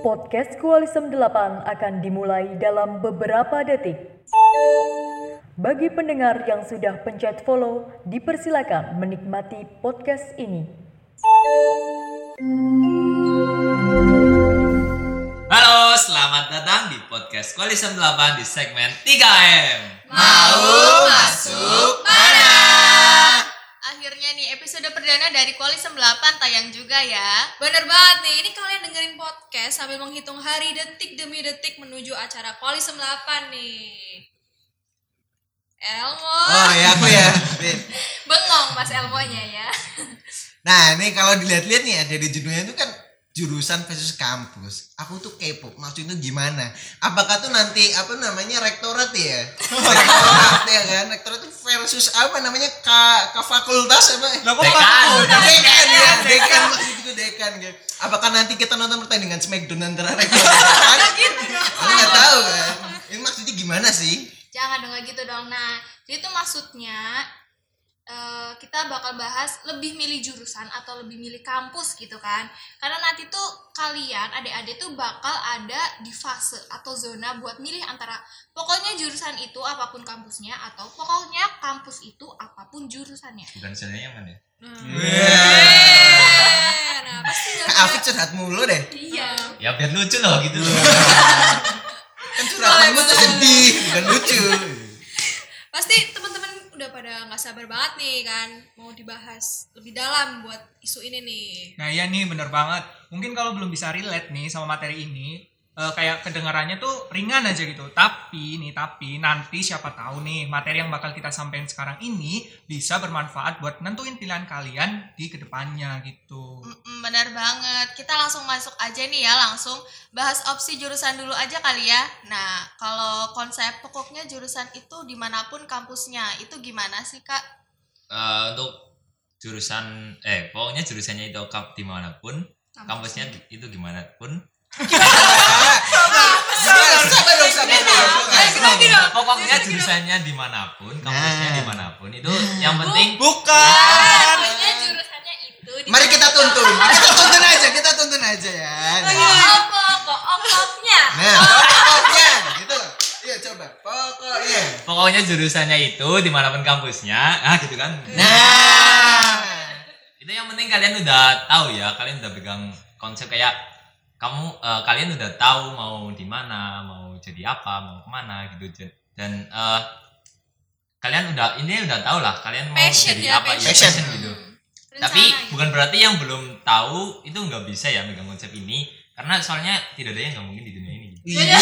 Podcast Kualisem 8 akan dimulai dalam beberapa detik. Bagi pendengar yang sudah pencet follow, dipersilakan menikmati podcast ini. Halo, selamat datang di podcast Koalisem 8 di segmen 3M. Mau masuk mana? Perdana dari Koalisem 8 tayang juga ya. Bener banget nih, ini kalian dengerin podcast sambil menghitung hari detik demi detik menuju acara Koalisem 8 nih. Elmo. Oh ya aku ya. Bengong pas Elmonya ya. Nah ini kalau dilihat-lihat nih ada di judulnya itu kan jurusan versus kampus. Aku tuh kepo, maksudnya gimana? Apakah tuh nanti apa namanya rektorat ya? rektorat ya kan? Rektorat itu versus apa namanya ka, ka fakultas apa? Dekan. Dekan ya, dekan maksud itu dekan gitu. Apakah nanti kita nonton pertandingan Smackdown antara rektor dan dekan? Aku nggak tahu kan. Ini maksudnya gimana sih? Jangan dong kayak gitu dong. Nah, jadi itu maksudnya eh, kita bakal bahas lebih milih jurusan atau lebih milih kampus gitu kan. Karena nanti tuh kalian adik-adik tuh bakal ada di fase atau zona buat milih antara pokoknya jurusan itu apa pun kampusnya atau pokoknya kampus itu apa pun jurusannya. Bukan sebenarnya mana? Eh, nah pasti Kak curhat mulu deh. Iya. Ya biar lucu loh gitu. Kan curhatanmu tuh sedih, bukan lucu. pasti pada nggak sabar banget nih kan mau dibahas lebih dalam buat isu ini nih. Nah iya nih bener banget. Mungkin kalau belum bisa relate nih sama materi ini, eh, kayak kedengarannya tuh ringan aja gitu. Tapi nih tapi nanti siapa tahu nih materi yang bakal kita sampaikan sekarang ini bisa bermanfaat buat nentuin pilihan kalian di ke depannya gitu. Mm-mm, Bener banget. Kita langsung masuk aja nih ya, langsung bahas opsi jurusan dulu aja kali ya. Nah, kalau konsep pokoknya jurusan itu di mana pun kampusnya, itu gimana sih kak? Eh, untuk jurusan eh pokoknya jurusannya itu kamp di mana pun kampusnya itu gimana pun Pokoknya jurusannya di mana pun kampusnya Nah. di mana pun itu yang penting Bukan. Pokoknya jurusannya itu. Mari kita tuntun. Kita tuntun aja, kita tuntun aja ya. Pokok, pokoknya. Nah, pokoknya gitu loh. Iya coba. Pokoknya. pokoknya jurusannya itu di mana pun kampusnya ah gitu kan Nah. itu yang penting kalian udah tahu ya kalian udah pegang konsep kayak kamu eh, kalian udah tahu mau di mana mau jadi apa mau ke mana gitu. Dan eh, kalian udah ini udah tahu lah kalian mau Passion jadi ya, apa ya, passion. passion gitu. Tapi bukan berarti yang belum tahu itu nggak bisa ya megang konsep ini karena soalnya tidak ada yang nggak mungkin di dunia ini. Iya.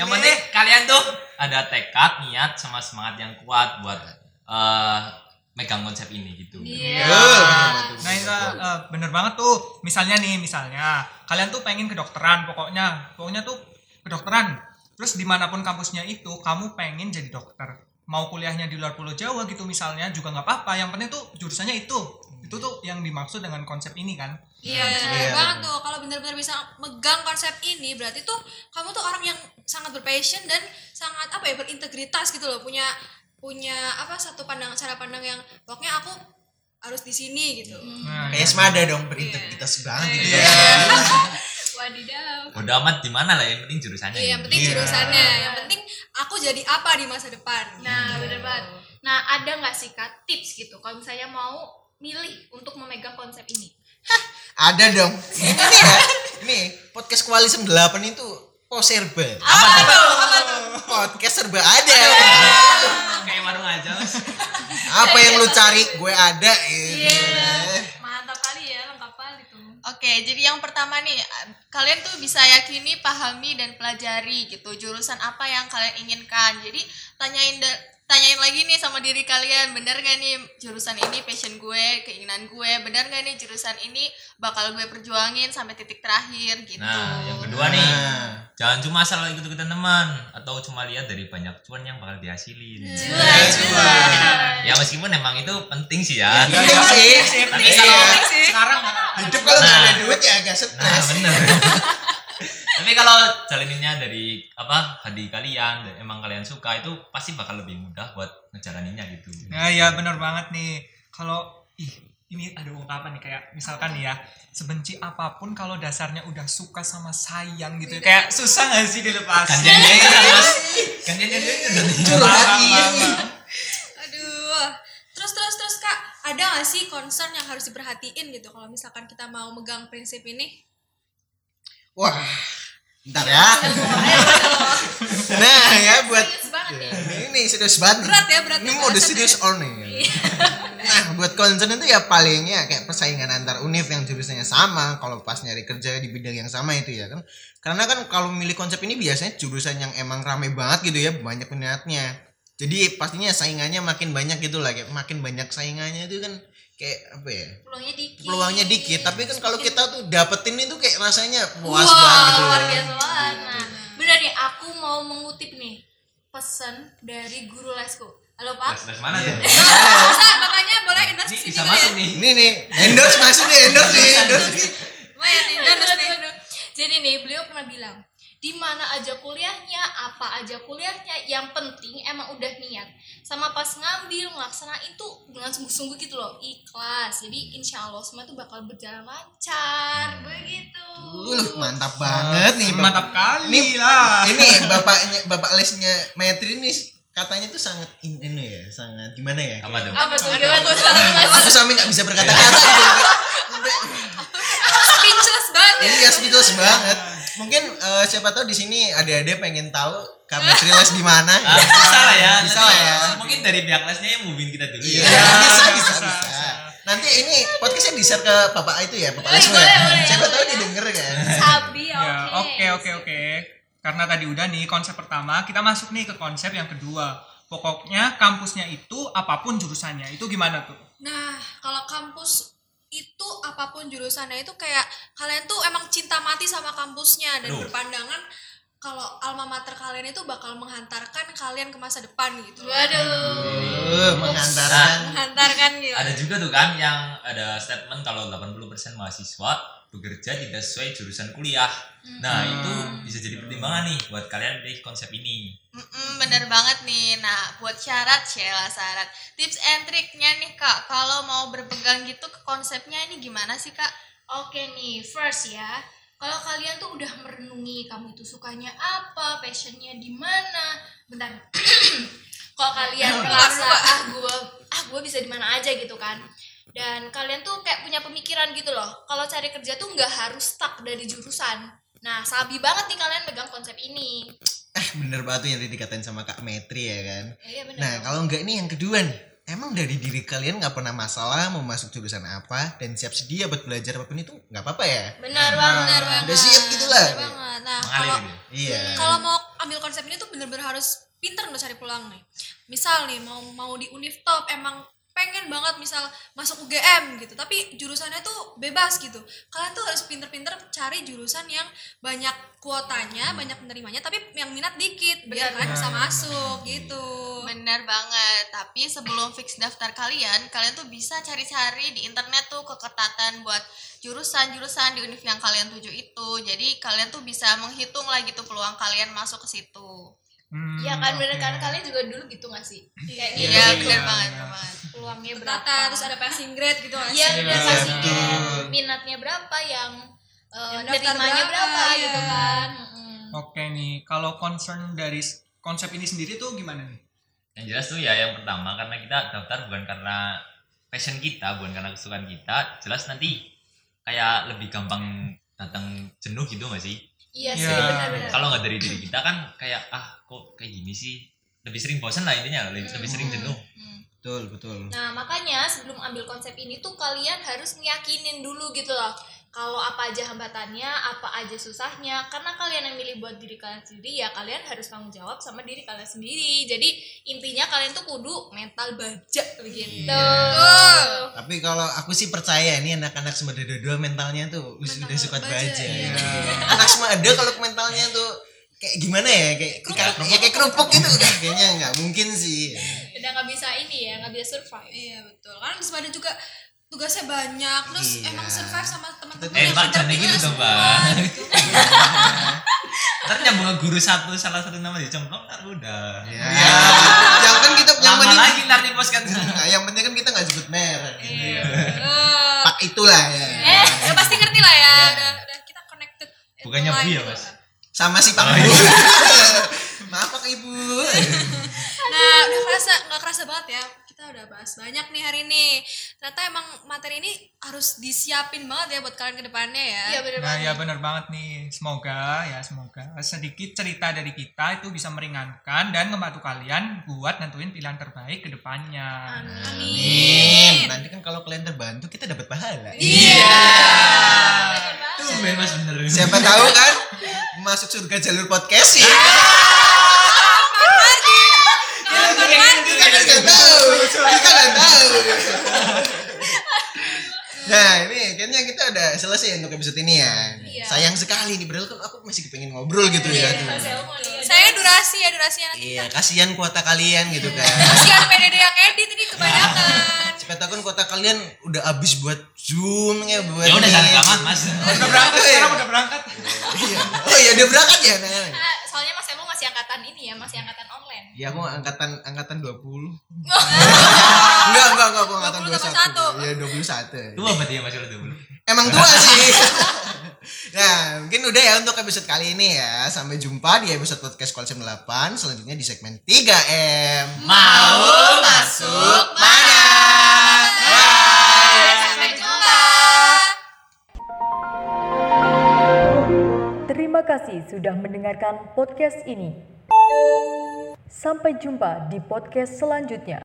yang penting kalian tuh ada tekad niat sama semangat yang kuat buat eh, megang konsep ini gitu Iya. Nah itu eh, bener banget tuh. Misalnya nih, misalnya kalian tuh pengen kedokteran, pokoknya, pokoknya tuh kedokteran. Terus di mana pun kampusnya itu, kamu pengen jadi dokter. Mau kuliahnya di luar Pulau Jawa gitu misalnya juga nggak apa-apa. Yang penting tuh jurusannya itu. Itu tuh yang dimaksud dengan konsep ini kan. Iya, Iya. bener banget tuh. Kalau benar-benar bisa megang konsep ini, berarti tuh kamu tuh orang yang sangat berpassion dan sangat apa ya berintegritas gitu loh. Punya punya apa satu pandangan cara pandang yang pokoknya aku harus di sini gitu. Nah, Kayak semada dong berintegritas banget gitu. Wadidaw. udah amat di mana lah yang penting jurusannya Iya, yang gitu. penting Iya. jurusannya. Yang penting aku jadi apa di masa depan. Nah, bener banget. Nah, ada nggak sih kak tips gitu kalau misalnya mau milih untuk memegang konsep ini? Ada dong. Ini ya. Ini podcast Koalisem 8 itu poserba. Apa tuh? Apa tuh? Podcast serba ada. Kayak warung aja mas Apa yang lu cari, gue ada gitu. Mantap kali ya, lengkap kali tuh. Oke, jadi yang pertama nih, kalian tuh bisa yakini, pahami dan pelajari gitu jurusan apa yang kalian inginkan. Jadi tanyain tanyain lagi nih sama diri kalian, bener gak nih jurusan ini passion gue, keinginan gue, bener gak nih jurusan ini bakal gue perjuangin sampai titik terakhir gitu. nah yang kedua nih Nah. Jangan cuma asal ikut ikutan teman atau cuma lihat dari banyak cuan yang bakal dihasilin Cuan, cuan. ya meskipun emang itu penting sih ya Penting sih. tapi Iya. kalau sekarang Hidup kalau nggak ada Nah. duit ya agak nah stres. bener tapi kalau jalaninnya dari apa hadi kalian dan emang kalian suka itu pasti bakal lebih mudah buat ngejalaninnya gitu Nah ya bener banget nih. Kalau ih ini ada ungkapan nih kayak misalkan nih ya sebenci apa pun kalau dasarnya udah suka sama sayang gitu. Ya. kayak susah gak sih dilepas gantian dia kan mas? Gantian dia kan? Curhat ini. aduh. Terus terus terus kak ada gak sih concern yang harus diperhatiin gitu kalau misalkan kita mau megang prinsip ini? Wah, bentar ya. nah ya buat ya? ini serius banget. berat ya berat Ini ya mau serius all nih. Nah, buat concern itu ya palingnya kayak persaingan antar univ yang jurusannya sama. Kalau pas nyari kerja di bidang yang sama itu ya kan. Karena kan kalau milih konsep ini biasanya jurusan yang emang rame banget gitu ya, banyak minatnya. Jadi pastinya saingannya makin banyak gitu lah, kayak makin banyak saingannya itu kan kayak apa ya? peluangnya dikit Peluangnya dikit, tapi kan kalau kita tuh dapetin itu kayak rasanya puas Wah, banget gitu. luar biasa banget. Nah, bener nih, aku mau mengutip nih pesan dari guru lesku. Halo Pak. les les mana tuh bisa makanya endorse sini bisa masuk nih Ini nih, endorse masuk nih, endorse nih, endorse nih. lumayan nih endorse nih Jadi nih, beliau pernah bilang, di mana aja kuliahnya, apa aja kuliahnya, yang penting emang udah niat. Sama pas ngambil, ngelaksanain itu dengan sungguh-sungguh gitu loh, ikhlas. Jadi insya Allah semua itu bakal berjalan lancar, begitu. Uh, mantap banget nih. Mantap kali Nih, lah ini bapaknya bapak lesnya Maitri ini katanya tuh sangat in, ini ya sangat gimana ya apa tuh Apa tuh? Gimana tuh? aku sampai nggak bisa berkata-kata gitu speechless banget ya. iya speechless banget mungkin eh, siapa tahu di sini ada-ada pengen tahu Kak Maitri les di mana Ah, bisa lah ya Bisa lah ya. mungkin dari pihak lesnya yang hubungin kita dulu Iya, ya bisa, bisa, bisa, bisa. bisa. Nanti ini podcastnya di share ke bapak itu ya, bapak boleh, ya. Siapa tahu denger kan. Sabi, Ya, oke. oke oke oke. Karena tadi udah nih konsep pertama, kita masuk nih ke konsep yang kedua. Pokoknya kampusnya itu apa pun jurusannya. Itu gimana tuh? Nah, kalau kampus itu apa pun jurusannya itu kayak kalian tuh emang cinta mati sama kampusnya dan Aduh. berpandangan kalau alma mater kalian itu bakal menghantarkan kalian ke masa depan gitu. Waduh. Uh, mengantarkan. Menghantarkan gitu. ada juga tuh kan yang ada statement kalau 80% mahasiswa bekerja tidak sesuai jurusan kuliah nah itu bisa jadi pertimbangan nih buat kalian pilih konsep ini Mm-mm, bener banget nih. Nah, buat syarat, Sheila syarat. Tips and triknya nih kak, kalau mau berpegang gitu ke konsepnya ini gimana sih kak? Oke nih, first ya. Kalau kalian tuh udah merenungi kamu itu sukanya apa, passionnya di mana. Bentar. kalau kalian merasa ah gue ah gue bisa di mana aja gitu kan. Dan kalian tuh kayak punya pemikiran gitu loh. Kalau cari kerja tuh nggak harus stuck dari jurusan. Nah, sabi banget nih kalian pegang konsep ini. Eh, bener banget tuh yang tadi dikatain sama Kak Metri ya kan. Ya, iya bener. Nah, kalau enggak ini yang kedua nih. Emang dari diri kalian nggak pernah masalah mau masuk jurusan apa dan siap sedia buat belajar apa pun itu nggak apa-apa ya? Benar banget. Benar banget. Udah siap gitu lah. Benar banget. Nah, kalau gitu Iya. kalau mau ambil konsep ini tuh bener-bener harus pinter untuk cari peluang nih. Misal nih mau mau di Univ Top emang pengen banget misal masuk UGM gitu tapi jurusannya tuh bebas gitu kalian tuh harus pinter-pinter cari jurusan yang banyak kuotanya banyak penerimanya tapi yang minat dikit biar kalian bisa masuk gitu Bener banget. Tapi sebelum fix daftar kalian, kalian tuh bisa cari-cari di internet tuh keketatan buat jurusan-jurusan di univ yang kalian tuju itu. Jadi kalian tuh bisa menghitung lah gitu peluang kalian masuk ke situ. Hmm, Iya kan bener oke. kan kalian juga dulu gitu gak sih? Kayak Iya. Iya betul. bener banget, bener banget. Peluangnya berapa? Tata terus ada passing grade gitu nggak Iya Iya, pasti betul. minatnya berapa yang eh, nerimanya berapa, berapa, iya. gitu kan. Mm-mm. Oke nih, kalau concern dari konsep ini sendiri tuh gimana nih? yang jelas tuh ya yang pertama karena kita daftar bukan karena passion kita bukan karena kesukaan kita jelas nanti kayak lebih gampang datang jenuh gitu gak sih Iya sih Iya. benar-benar. kalau nggak dari diri kita kan kayak ah kok kayak gini sih lebih sering bosan lah intinya lebih, lebih sering jenuh Hmm. Betul, betul. Nah, makanya sebelum ambil konsep ini tuh kalian harus ngiyakinin dulu gitu loh. Kalau apa aja hambatannya, apa aja susahnya. Karena kalian yang milih buat diri kalian sendiri, ya kalian harus tanggung jawab sama diri kalian sendiri. Jadi intinya kalian tuh kudu mental baja begitu. Tapi kalau aku sih percaya ini anak-anak semada dua mentalnya tuh Mental sudah suka baja, baja. iya. Anak semada kalau mentalnya tuh kayak gimana ya kayak kayak, ya kayak kerupuk gitu kayaknya nggak mungkin sih. Udah nggak bisa ini ya, nggak bisa survive. Iya betul. Kan Wisma juga tugasnya banyak terus Iya. emang survive sama teman-teman eh yang mbak jangan gitu dong semua, mbak gitu. ntar nyambung ke guru satu salah satu nama dicemplung ntar udah Ya, yang kan kita yang penting lagi ntar nih bos kan Nah, yang penting kan kita nggak sebut merek. gitu. Iya. itulah ya. eh ya pasti ngerti lah ya udah, udah kita connected Bukannya Bu ya, Mas? Sama si Pak Oh, iya. Maaf Pak Ibu. Nah, udah kerasa nggak kerasa banget ya. Kita udah bahas banyak nih hari ini. Ternyata emang materi ini harus disiapin banget ya buat kalian ke depannya ya. Iya bener Nah banget. ya benar banget nih. Semoga ya semoga sedikit cerita dari kita itu bisa meringankan dan membantu kalian buat nentuin pilihan terbaik ke depannya. Amin. Amin. Nanti kan kalau kalian terbantu kita dapat pahala. Iya. Tumben Mas bener. Siapa tahu kan masuk surga jalur podcast sih. Kita kan nggak tahu. Kita nggak tahu. Nah ini kayaknya kita udah selesai untuk episode ini ya. Iya. Sayang sekali nih, padahal kan aku masih pengen ngobrol gitu ya. Tuh. Saya durasi ya durasinya nanti. Iya, kasihan kuota kalian gitu kan. Kasihan PDD yang edit ini kebanyakan. Siapa tahu kan kuota kalian udah habis buat Zoom ya buat Ya udah jangan Mas. Udah berangkat Iya. sekarang udah berangkat. Iya. Oh iya dia berangkat ya. Nah. Ah, soalnya Mas Emo masih angkatan ini ya, masih angkatan online. Ya aku angkatan angkatan 20. enggak, enggak, enggak, aku angkatan 20 tambah 21. Iya, 21. Tua berarti ya Mas udah dulu. Emang tua sih. nah, mungkin udah ya untuk episode kali ini ya. Sampai jumpa di episode podcast Kolsem 8 selanjutnya di segmen 3M. Mau masuk kasih sudah mendengarkan podcast ini. Sampai jumpa di podcast selanjutnya.